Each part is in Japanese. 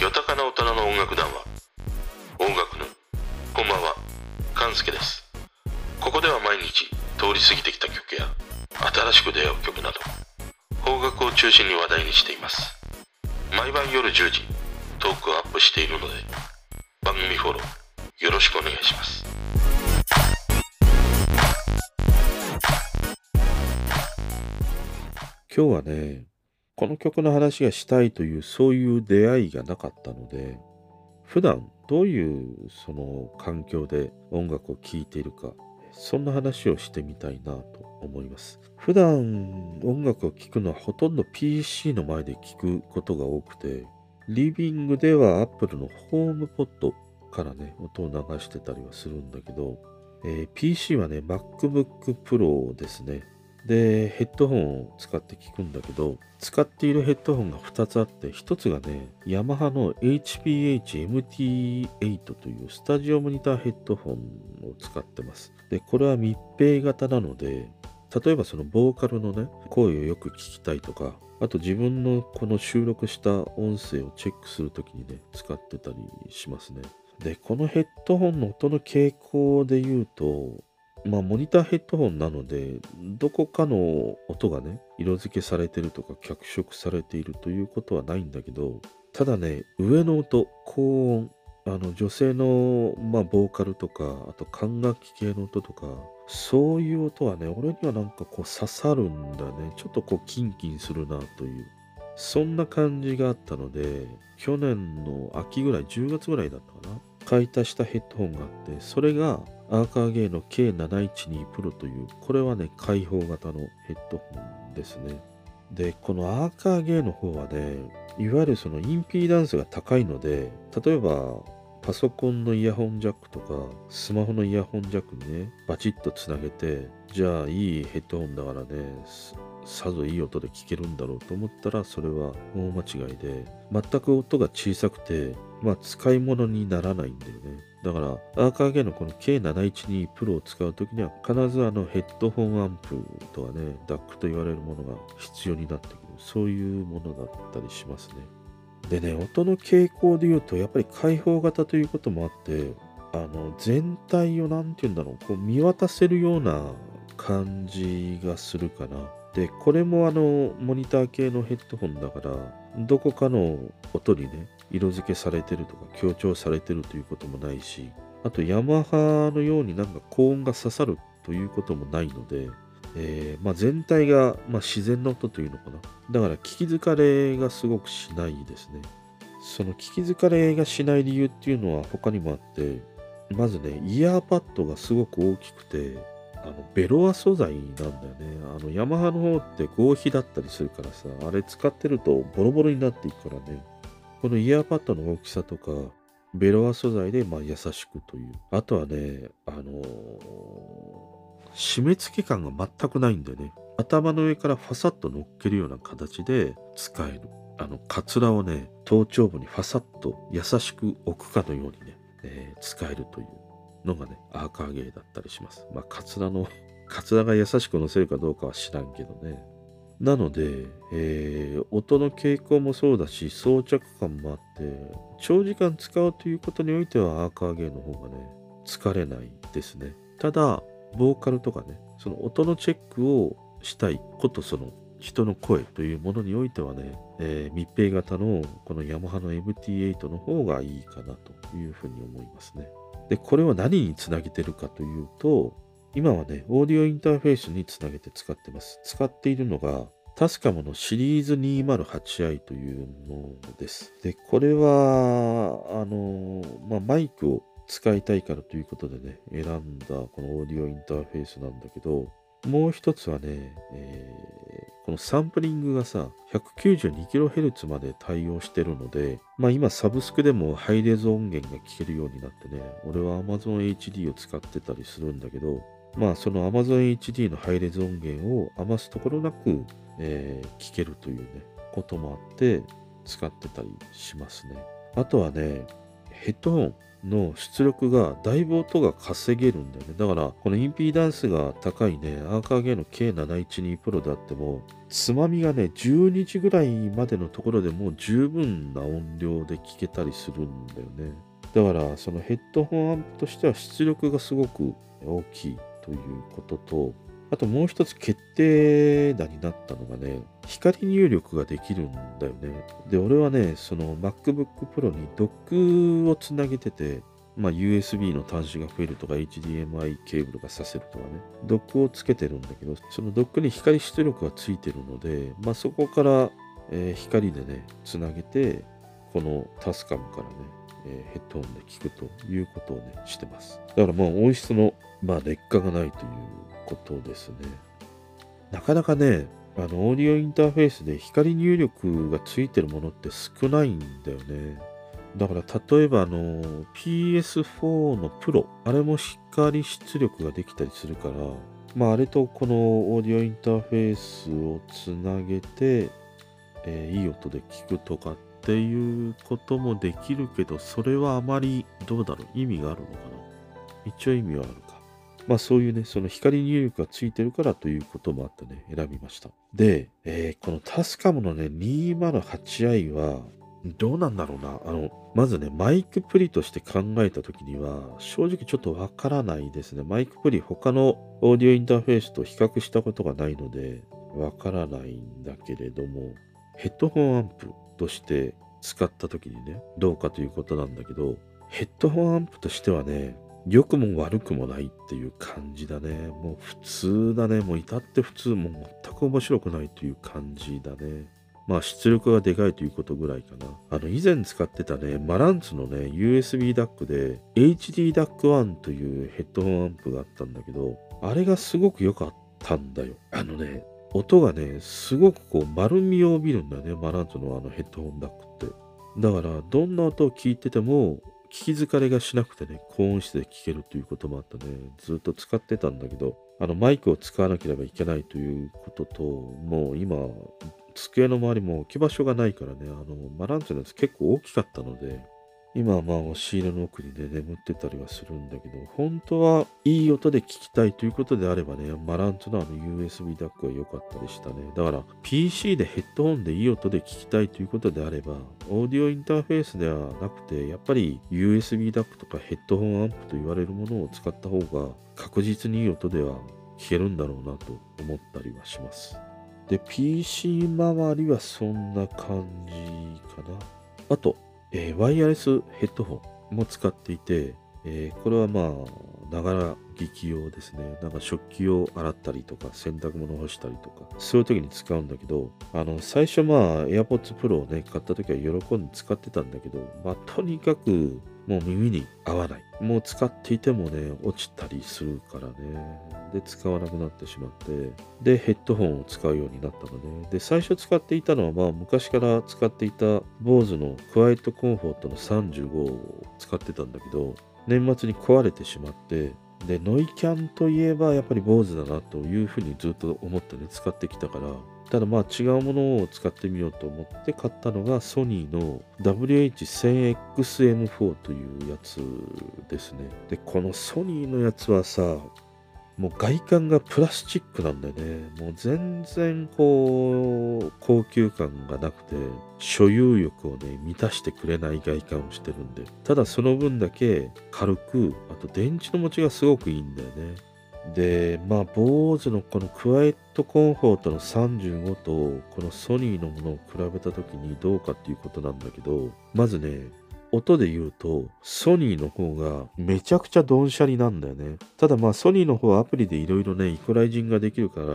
豊かな大人の音楽団は音楽のこんばんは勘介です。ここでは毎日通り過ぎてきた曲や新しく出会う曲など邦楽を中心に話題にしています。毎晩夜10時トークをアップしているので番組フォローよろしくお願いします今日はね、この曲の話がしたいというそういう出会いがなかったので、普段どういうその環境で音楽を聴いているか、そんな話をしてみたいなと思います。普段音楽を聴くのはほとんど PC の前で聴くことが多くて、リビングでは Apple のホームポットからね、音を流してたりはするんだけど、えー PC はね、MacBook Pro ですね。で、ヘッドホンを使って聞くんだけど、使っているヘッドホンが2つあって、1つがね、ヤマハの HPH-MT8 というスタジオモニターヘッドホンを使ってます。で、これは密閉型なので、例えばそのボーカルのね、声をよく聞きたいとか、あと自分のこの収録した音声をチェックするときにね、使ってたりしますね。で、このヘッドホンの音の傾向で言うと、まあ、モニターヘッドホンなので、どこかの音がね、色付けされてるとか脚色されているということはないんだけど、ただね、上の音、高音、あの女性の、まあ、ボーカルとか、あと管楽器系の音とか、そういう音はね、俺にはなんかこう刺さるんだね。ちょっとこうキンキンするなという。そんな感じがあったので、去年の秋ぐらい、10月ぐらいだったかな。買い足したヘッドホンがあって、それがアーカーゲイの K712 Pro という、これはね、開放型のヘッドホンですね。で、このアーカーゲイの方はね、いわゆるそのインピーダンスが高いので、例えばパソコンのイヤホンジャックとか、スマホのイヤホンジャックにね、バチッとつなげて、じゃあいいヘッドホンだからね、さぞいい音で聞けるんだろうと思ったらそれは大間違いで全く音が小さくてまあ使い物にならないんだよね。だからアーカーゲのこの K712 Pro を使う時には必ずあのヘッドホンアンプとはね DAC と言われるものが必要になってくる。そういうものだったりしますね。でね音の傾向で言うとやっぱり開放型ということもあってあの全体を何て言うんだろうこう見渡せるような感じがするかな。で、これもあの、モニター系のヘッドホンだから、どこかの音にね、色付けされてるとか強調されてるということもないし、あとヤマハのようになんか高音が刺さるということもないので、えーまあ、全体が、まあ、自然な音というのかな。だから聞き疲れがすごくしないですね。その聞き疲れがしない理由っていうのは他にもあって、まずね、イヤーパッドがすごく大きくて、あのベロア素材なんだよね。あのヤマハの方って合皮だったりするからさ、あれ使ってるとボロボロになっていくからね。このイヤーパッドの大きさとか、ベロア素材でま優しくという。あとはね、あのー締め付け感が全くないんでね。頭の上からファサッと乗っけるような形で使える。あの、カツラをね、頭頂部にファサッと優しく置くかのようにね、えー使えるという。のがね、アーカーゲイだったりします。まあ、カツラの、カツラが優しく乗せるかどうかは知らんけどね。なので、えー音の傾向もそうだし、装着感もあって、長時間使うということにおいてはアーカーゲイの方がね、疲れないですね。ただ、ボーカルとかね、その音のチェックをしたいこと、その人の声というものにおいてはね、えー密閉型のこのヤマハの MT8 の方がいいかなというふうに思いますね。で、これは何につなげてるかというと、今はね、オーディオインターフェースにつなげて使ってます。使っているのが、タスカムのシリーズ 208i というものです。で、これは、あの、まあ、マイクを使いたいからということでね、選んだこのオーディオインターフェースなんだけど、もう一つはね、えこのサンプリングがさ、192kHz まで対応してるので、まあ今サブスクでもハイレゾ音源が聞けるようになってね、俺は Amazon HD を使ってたりするんだけど、まあその Amazon HD のハイレゾ音源を余すところなく、えー聞けるというね、こともあって使ってたりしますね。あとはね、ヘッドホンの出力がだいぶ音が稼げるんだよね。だから、このインピーダンスが高いね、アーカーゲイの K712 プロであっても、つまみがね、12時ぐらいまでのところでもう十分な音量で聴けたりするんだよね。だから、そのヘッドホンアンプとしては出力がすごく大きいということと、あともう一つ決定打になったのがね、光入力ができるんだよね。で、俺はね、その MacBook Pro にドックをつなげてて、まあ、USB の端子が増えるとか HDMI ケーブルがさせるとかね、ドックをつけてるんだけど、そのドックに光出力がついてるので、まあ、そこから、えー光でね、つなげて、このタスカムからね、えーヘッドホンで聞くということをね、してます。だからまあ音質の、まあ、劣化がないということですね。なかなかね、あの、オーディオインターフェースで光入力がついてるものって少ないんだよね。だから例えばあの PS4 のプロ、あれも光出力ができたりするから、まああれとこのオーディオインターフェースをつなげて、えーいい音で聞くとかっていうこともできるけど、それはあまりどうだろう？意味があるのかな？一応意味はある。まあそういうね、その光入力がついてるからということもあってね、選びました。で、えーこのタスカムのね、208i は、どうなんだろうな。あの、まずね、マイクプリとして考えたときには、正直ちょっとわからないですね。マイクプリ、他のオーディオインターフェースと比較したことがないので、わからないんだけれども、ヘッドホンアンプとして使ったときにね、どうかということなんだけど、ヘッドホンアンプとしてはね、良くも悪くもないっていう感じだね。もう普通だね。もう至って普通、もう全く面白くないという感じだね。まあ出力がでかいということぐらいかな。あの以前使ってたね、マランツのね、USB DAC で HD DAC1 というヘッドホンアンプがあったんだけど、あれがすごく良かったんだよ。あのね、音がね、すごくこう丸みを帯びるんだよね、マランツのあのヘッドホン DAC って。だから、どんな音を聞いてても、聞き疲れがしなくてね、高音質で聞けるということもあったね。ずっと使ってたんだけど、あのマイクを使わなければいけないということと、もう今、机の周りも置き場所がないからね、あの、マランツのやつ結構大きかったので、今はまあ押し入れの奥にね、眠ってたりはするんだけど、本当はいい音で聞きたいということであればね、マランツのあの USB ダックは良かったりしたね。だから PC でヘッドホンでいい音で聞きたいということであれば、オーディオインターフェースではなくて、やっぱり USB ダックとかヘッドホンアンプと言われるものを使った方が確実にいい音では聞けるんだろうなと思ったりはします。で、PC 周りはそんな感じかな。あと、えーワイヤレスヘッドホンも使っていて、えーこれはまあ、ながら劇用ですね。なんか食器を洗ったりとか、洗濯物干したりとか、そういう時に使うんだけど、あの、最初まあ、AirPods Pro をね、買った時は喜んで使ってたんだけど、まあ、とにかく、もう耳に合わない。もう使っていてもね、落ちたりするからね。で、使わなくなってしまって、で、ヘッドホンを使うようになったのね。で、最初使っていたのは、まあ、昔から使っていた BOSE のクワイエットコンフォートの35を使ってたんだけど、年末に壊れてしまって、で、ノイキャンといえばやっぱり BOSE だなというふうにずっと思ってね、使ってきたから、ただまあ違うものを使ってみようと思って買ったのがソニーの WH1000XM4 というやつですね。で、このソニーのやつはさ、もう外観がプラスチックなんだよね。もう全然こう、高級感がなくて、所有欲をね、満たしてくれない外観をしてるんで。ただその分だけ軽く、あと電池の持ちがすごくいいんだよね。で、まあ、BOSE のこのクワイエットコンフォートの35と、このソニーのものを比べたときにどうかっていうことなんだけど、まずね、音で言うと、ソニーの方がめちゃくちゃドンシャリなんだよね。ただまあソニーの方はアプリでいろいろね、イコライジングができるから、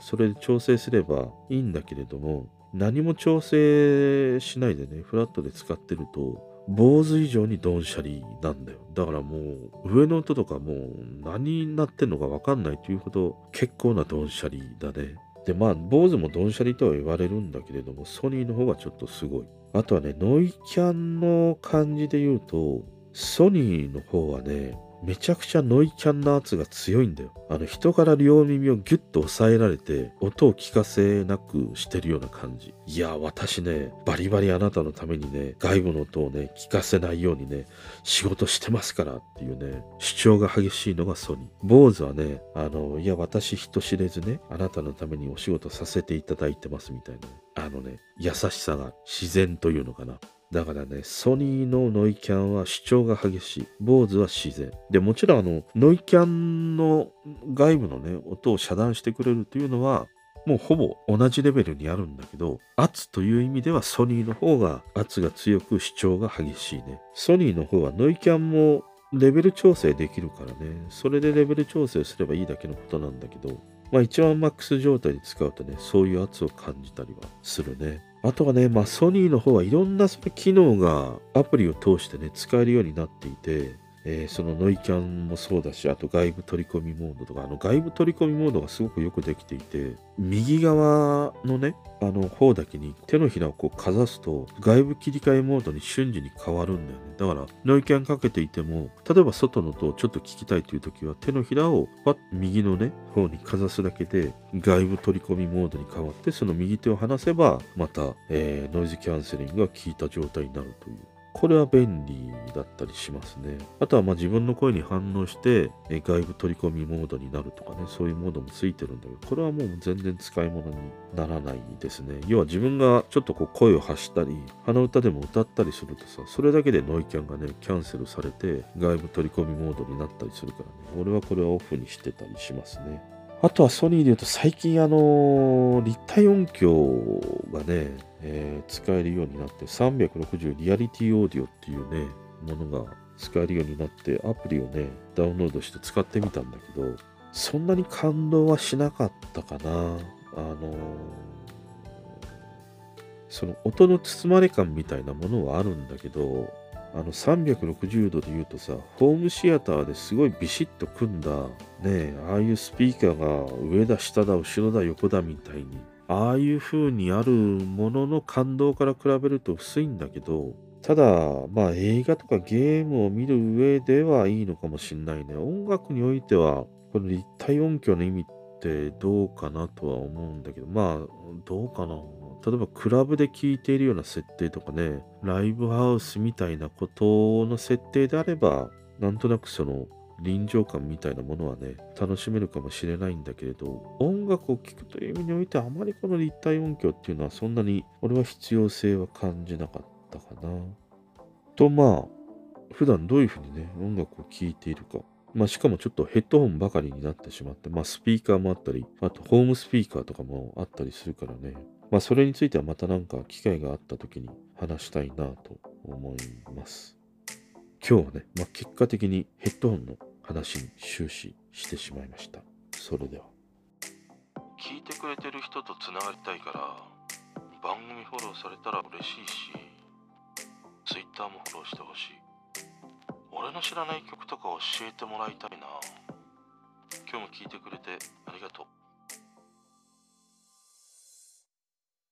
それで調整すればいいんだけれども、何も調整しないでね、フラットで使ってると、坊主以上にドンシャリなんだよ。だからもう、上の音とかもう何になってんのかわかんないというほど、結構なドンシャリだね。で、まあ、坊主もドンシャリとは言われるんだけれども、ソニーの方がちょっとすごい。あとはね、ノイキャンの感じで言うと、ソニーの方はね、めちゃくちゃノイキャンの圧が強いんだよ。あの人から両耳をギュッと押さえられて音を聞かせなくしてるような感じ。いや、私ね、バリバリあなたのためにね、外部の音をね、聞かせないようにね、仕事してますからっていうね、主張が激しいのがソニー。坊主はね、あの、いや、私人知れずね、あなたのためにお仕事させていただいてますみたいな、あのね、優しさが自然というのかな。だからね、ソニーのノイキャンは主張が激しい。坊主は自然。で、もちろんあの、ノイキャンの外部のね、音を遮断してくれるというのは、もうほぼ同じレベルにあるんだけど、圧という意味ではソニーの方が圧が強く主張が激しいね。ソニーの方はノイキャンもレベル調整できるからね。それでレベル調整すればいいだけのことなんだけど、まあ一番マックス状態で使うとね、そういう圧を感じたりはするね。あとはね、まあ、ソニーの方はいろんなその機能がアプリを通してね、使えるようになっていて、えー、そのノイキャンもそうだし、あと外部取り込みモードとか、あの外部取り込みモードがすごくよくできていて、右側のね、あの方だけに手のひらをこうかざすと、外部切り替えモードに瞬時に変わるんだよね。だから、ノイキャンかけていても、例えば外の音をちょっと聞きたいという時は、手のひらをパッ右のね、方にかざすだけで、外部取り込みモードに変わって、その右手を離せば、また、えー、ノイズキャンセリングが効いた状態になるという。これは便利だったりしますね。あとはま自分の声に反応して外部取り込みモードになるとかね、そういうモードもついてるんだけど、これはもう全然使い物にならないですね。要は自分がちょっとこう声を発したり、鼻歌でも歌ったりするとさ、それだけでノイキャンがね、キャンセルされて外部取り込みモードになったりするからね、俺はこれはオフにしてたりしますね。あとはソニーで言うと最近あの立体音響がね、えー、使えるようになって360リアリティオーディオっていうね、ものが使えるようになってアプリをね、ダウンロードして使ってみたんだけど、そんなに感動はしなかったかな。あのー、その音の包まれ感みたいなものはあるんだけど、あの360度で言うとさ、ホームシアターですごいビシッと組んだ、ねああいうスピーカーが上だ、下だ、後ろだ、横だみたいに、ああいう風にあるものの感動から比べると薄いんだけど、ただ、まあ映画とかゲームを見る上ではいいのかもしんないね。音楽においては、この立体音響の意味ってどうかなとは思うんだけど、まあ、どうかな。例えばクラブで聴いているような設定とかね、ライブハウスみたいなことの設定であれば、なんとなくその臨場感みたいなものはね、楽しめるかもしれないんだけれど、音楽を聴くという意味においてあまりこの立体音響っていうのはそんなに俺は必要性は感じなかったかな。とまあ、普段どういうふうにね、音楽を聴いているか。まあしかもちょっとヘッドホンばかりになってしまって、まあスピーカーもあったり、あとホームスピーカーとかもあったりするからね、まあ、それについてはまた何か機会があった時に話したいなと思います。今日はね、まあ、結果的にヘッドホンの話に終始してしまいました。それでは。聞いてくれてる人とつながりたいから番組フォローされたら嬉しいし Twitter もフォローしてほしい俺の知らない曲とか教えてもらいたいな今日も聞いてくれてありがとう